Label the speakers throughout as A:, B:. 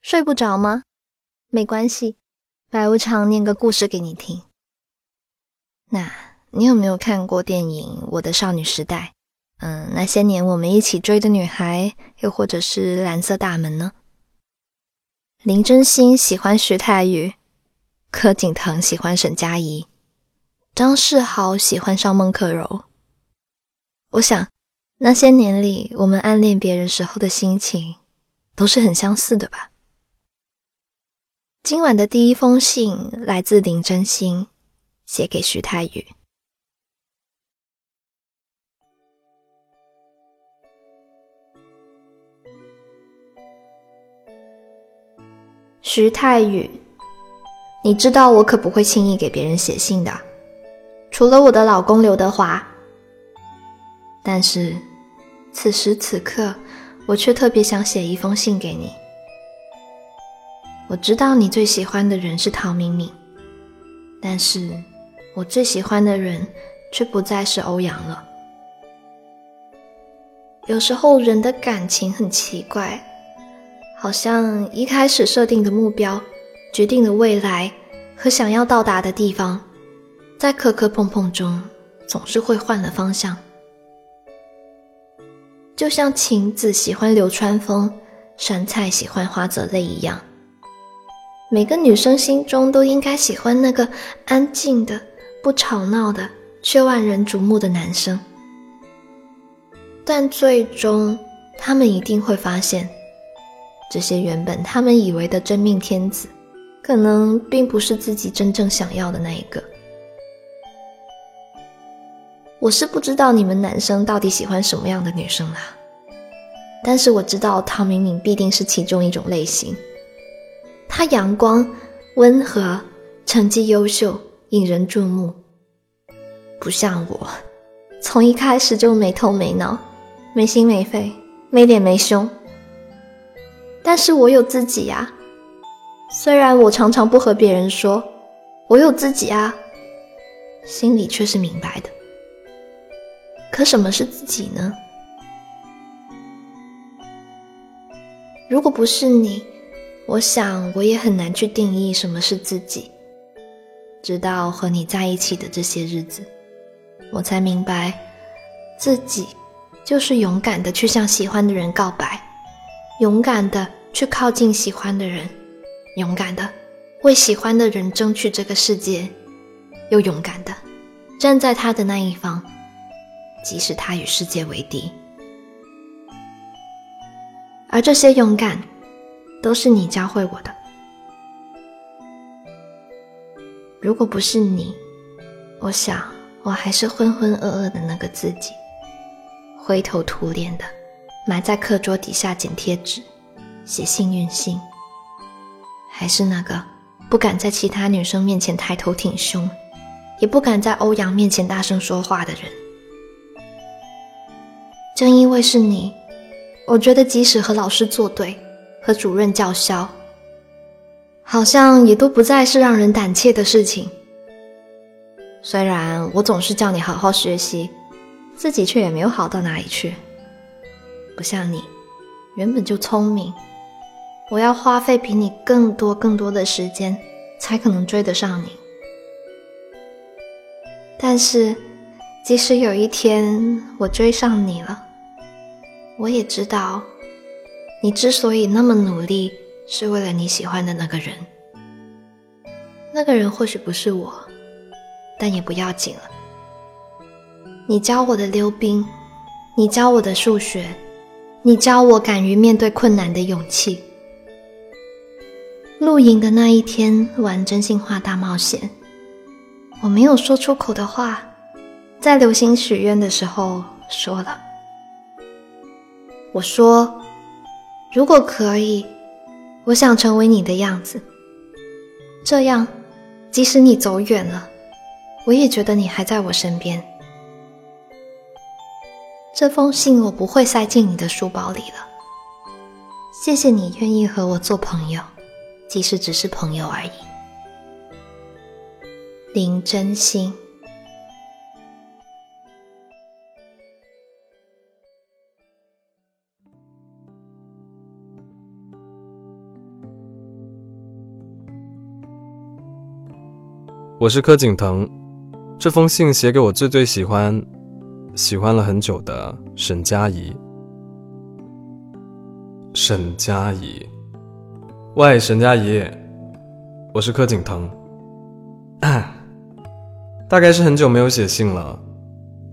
A: 睡不着吗？没关系，白无常念个故事给你听。那你有没有看过电影《我的少女时代》？嗯，那些年我们一起追的女孩，又或者是《蓝色大门》呢？林真心喜欢徐太宇，柯景腾喜欢沈佳宜，张世豪喜欢上孟克柔。我想，那些年里我们暗恋别人时候的心情，都是很相似的吧。今晚的第一封信来自林真心，写给徐太宇。徐太宇，你知道我可不会轻易给别人写信的，除了我的老公刘德华。但是，此时此刻，我却特别想写一封信给你。我知道你最喜欢的人是陶明明，但是我最喜欢的人却不再是欧阳了。有时候人的感情很奇怪，好像一开始设定的目标、决定的未来和想要到达的地方，在磕磕碰碰中总是会换了方向。就像晴子喜欢流川枫，杉菜喜欢花泽类一样。每个女生心中都应该喜欢那个安静的、不吵闹的却万人瞩目的男生，但最终他们一定会发现，这些原本他们以为的真命天子，可能并不是自己真正想要的那一个。我是不知道你们男生到底喜欢什么样的女生啦，但是我知道唐明明必定是其中一种类型。他阳光、温和，成绩优秀，引人注目，不像我，从一开始就没头没脑、没心没肺、没脸没胸。但是我有自己呀，虽然我常常不和别人说，我有自己啊，心里却是明白的。可什么是自己呢？如果不是你。我想，我也很难去定义什么是自己。直到和你在一起的这些日子，我才明白，自己就是勇敢的去向喜欢的人告白，勇敢的去靠近喜欢的人，勇敢的为喜欢的人争取这个世界，又勇敢的站在他的那一方，即使他与世界为敌。而这些勇敢。都是你教会我的。如果不是你，我想我还是浑浑噩噩的那个自己，灰头土脸的埋在课桌底下捡贴纸、写幸运信，还是那个不敢在其他女生面前抬头挺胸，也不敢在欧阳面前大声说话的人。正因为是你，我觉得即使和老师作对。和主任叫嚣，好像也都不再是让人胆怯的事情。虽然我总是叫你好好学习，自己却也没有好到哪里去。不像你，原本就聪明，我要花费比你更多更多的时间，才可能追得上你。但是，即使有一天我追上你了，我也知道。你之所以那么努力，是为了你喜欢的那个人。那个人或许不是我，但也不要紧了。你教我的溜冰，你教我的数学，你教我敢于面对困难的勇气。露营的那一天玩真心话大冒险，我没有说出口的话，在流星许愿的时候说了。我说。如果可以，我想成为你的样子。这样，即使你走远了，我也觉得你还在我身边。这封信我不会塞进你的书包里了。谢谢你愿意和我做朋友，即使只是朋友而已。林真心。
B: 我是柯景腾。这封信写给我最最喜欢、喜欢了很久的沈佳宜。沈佳宜，喂，沈佳宜，我是柯景腾。大概是很久没有写信了，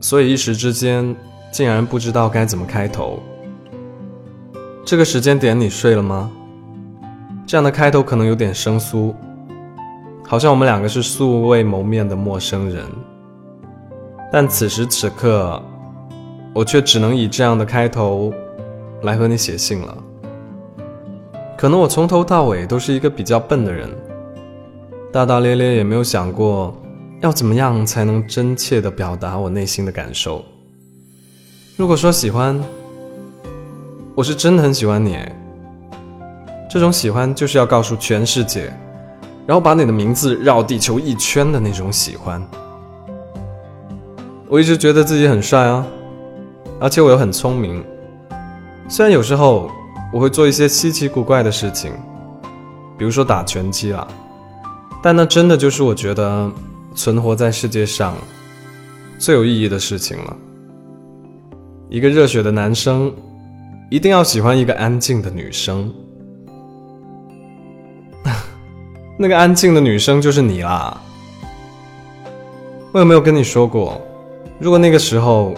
B: 所以一时之间竟然不知道该怎么开头。这个时间点你睡了吗？这样的开头可能有点生疏。好像我们两个是素未谋面的陌生人，但此时此刻，我却只能以这样的开头来和你写信了。可能我从头到尾都是一个比较笨的人，大大咧咧也没有想过要怎么样才能真切的表达我内心的感受。如果说喜欢，我是真的很喜欢你，这种喜欢就是要告诉全世界。然后把你的名字绕地球一圈的那种喜欢，我一直觉得自己很帅啊，而且我又很聪明。虽然有时候我会做一些稀奇古怪的事情，比如说打拳击啦，但那真的就是我觉得存活在世界上最有意义的事情了。一个热血的男生一定要喜欢一个安静的女生。那个安静的女生就是你啦。我有没有跟你说过，如果那个时候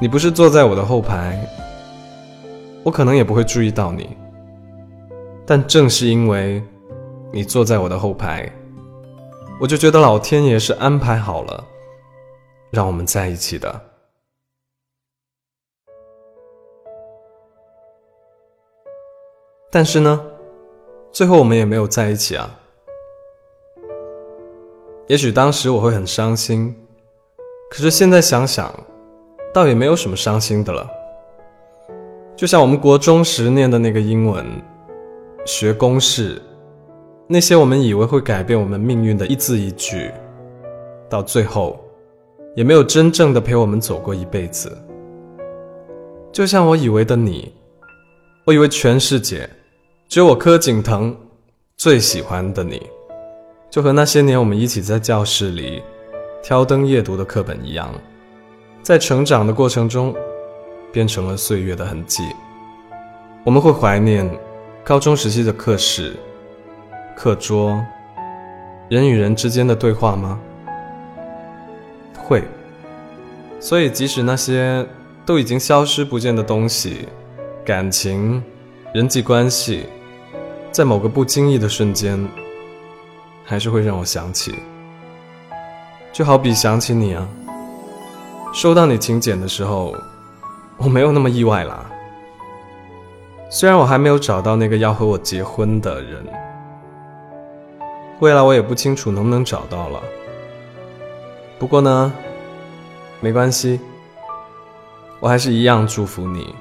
B: 你不是坐在我的后排，我可能也不会注意到你。但正是因为你坐在我的后排，我就觉得老天爷是安排好了，让我们在一起的。但是呢，最后我们也没有在一起啊。也许当时我会很伤心，可是现在想想，倒也没有什么伤心的了。就像我们国中时念的那个英文，学公式，那些我们以为会改变我们命运的一字一句，到最后，也没有真正的陪我们走过一辈子。就像我以为的你，我以为全世界，只有我柯景腾最喜欢的你。就和那些年我们一起在教室里挑灯夜读的课本一样，在成长的过程中，变成了岁月的痕迹。我们会怀念高中时期的课室、课桌、人与人之间的对话吗？会。所以，即使那些都已经消失不见的东西，感情、人际关系，在某个不经意的瞬间。还是会让我想起，就好比想起你啊。收到你请柬的时候，我没有那么意外啦。虽然我还没有找到那个要和我结婚的人，未来我也不清楚能不能找到了。不过呢，没关系，我还是一样祝福你，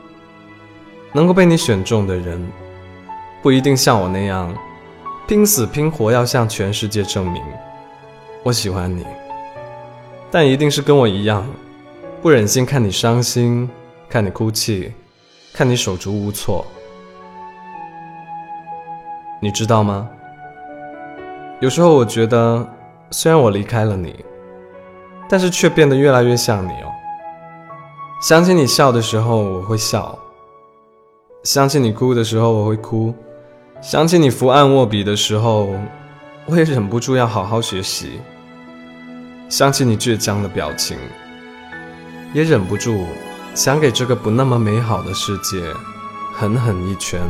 B: 能够被你选中的人，不一定像我那样。拼死拼活要向全世界证明我喜欢你，但一定是跟我一样，不忍心看你伤心，看你哭泣，看你手足无措。你知道吗？有时候我觉得，虽然我离开了你，但是却变得越来越像你哦。想起你笑的时候，我会笑；想起你哭的时候，我会哭。想起你伏案握笔的时候，我也忍不住要好好学习。想起你倔强的表情，也忍不住想给这个不那么美好的世界狠狠一拳。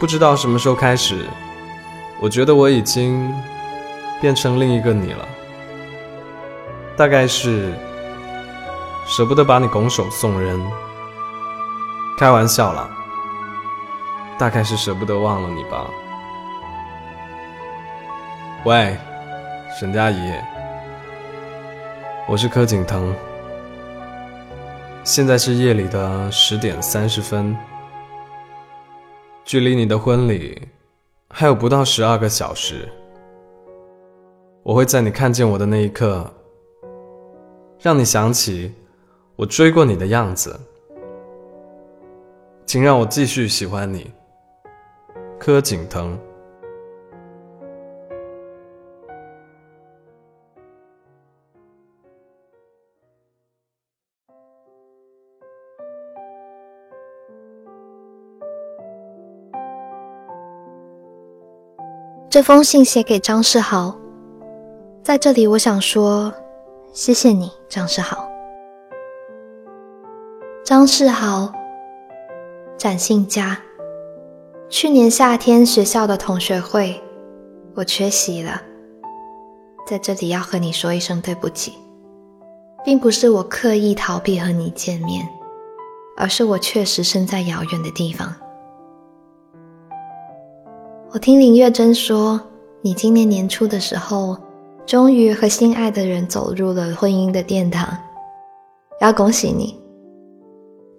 B: 不知道什么时候开始，我觉得我已经变成另一个你了。大概是舍不得把你拱手送人，开玩笑了。大概是舍不得忘了你吧。喂，沈佳宜，我是柯景腾。现在是夜里的十点三十分，距离你的婚礼还有不到十二个小时。我会在你看见我的那一刻，让你想起我追过你的样子。请让我继续喜欢你。柯景腾
A: 这封信写给张世豪在这里我想说谢谢你张世豪。张世豪展信佳。去年夏天学校的同学会，我缺席了，在这里要和你说一声对不起，并不是我刻意逃避和你见面，而是我确实身在遥远的地方。我听林月珍说，你今年年初的时候，终于和心爱的人走入了婚姻的殿堂，要恭喜你。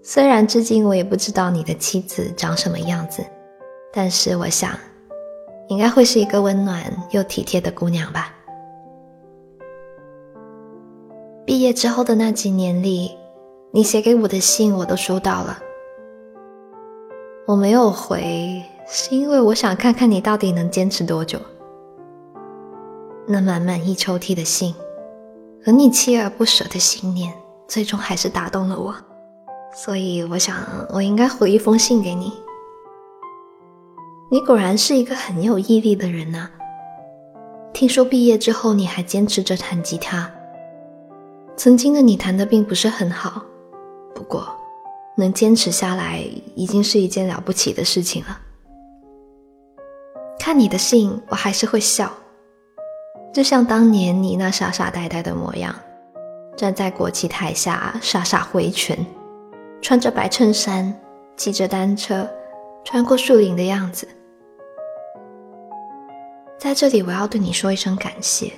A: 虽然至今我也不知道你的妻子长什么样子，但是我想，应该会是一个温暖又体贴的姑娘吧。毕业之后的那几年里，你写给我的信我都收到了，我没有回。是因为我想看看你到底能坚持多久。那满满一抽屉的信，和你锲而不舍的信念，最终还是打动了我。所以我想，我应该回一封信给你。你果然是一个很有毅力的人呐。听说毕业之后你还坚持着弹吉他。曾经的你弹的并不是很好，不过能坚持下来，已经是一件了不起的事情了。看你的信，我还是会笑，就像当年你那傻傻呆呆的模样，站在国旗台下傻傻挥拳，穿着白衬衫，骑着单车，穿过树林的样子。在这里，我要对你说一声感谢，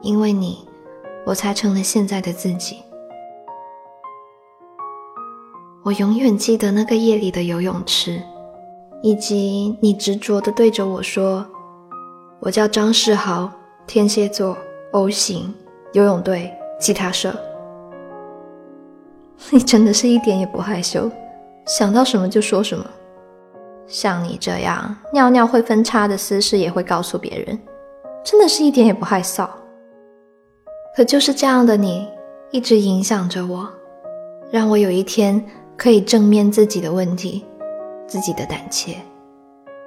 A: 因为你，我才成了现在的自己。我永远记得那个夜里的游泳池。以及你执着的对着我说：“我叫张世豪，天蝎座，O 型，游泳队，吉他社。”你真的是一点也不害羞，想到什么就说什么。像你这样尿尿会分叉的私事也会告诉别人，真的是一点也不害臊。可就是这样的你，一直影响着我，让我有一天可以正面自己的问题。自己的胆怯，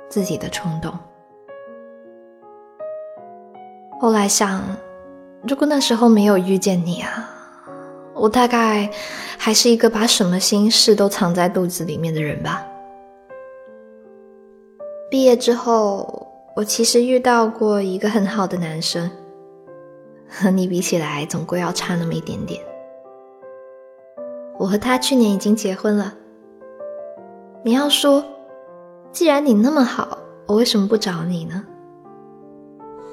A: 自己的冲动。后来想，如果那时候没有遇见你啊，我大概还是一个把什么心事都藏在肚子里面的人吧。毕业之后，我其实遇到过一个很好的男生，和你比起来，总归要差那么一点点。我和他去年已经结婚了。你要说，既然你那么好，我为什么不找你呢？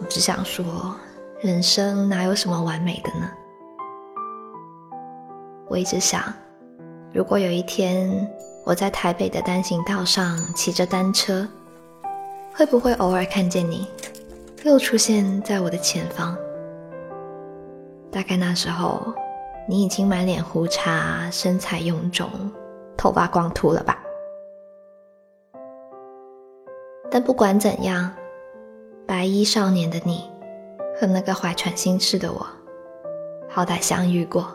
A: 我只想说，人生哪有什么完美的呢？我一直想，如果有一天我在台北的单行道上骑着单车，会不会偶尔看见你，又出现在我的前方？大概那时候，你已经满脸胡茬，身材臃肿，头发光秃了吧？但不管怎样，白衣少年的你和那个怀揣心事的我，好歹相遇过。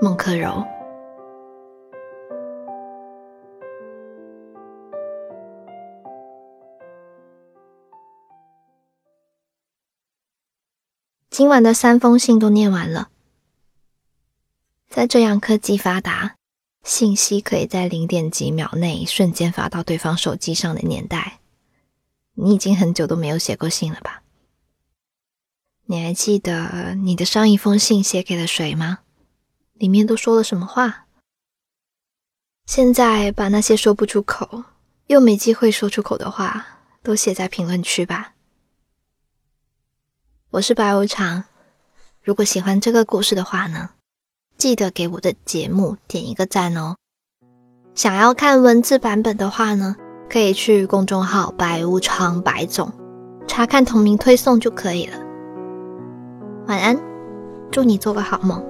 A: 孟克柔，今晚的三封信都念完了，在这样科技发达。信息可以在零点几秒内瞬间发到对方手机上的年代，你已经很久都没有写过信了吧？你还记得你的上一封信写给了谁吗？里面都说了什么话？现在把那些说不出口又没机会说出口的话都写在评论区吧。我是白无常，如果喜欢这个故事的话呢？记得给我的节目点一个赞哦！想要看文字版本的话呢，可以去公众号“白无常白总”查看同名推送就可以了。晚安，祝你做个好梦。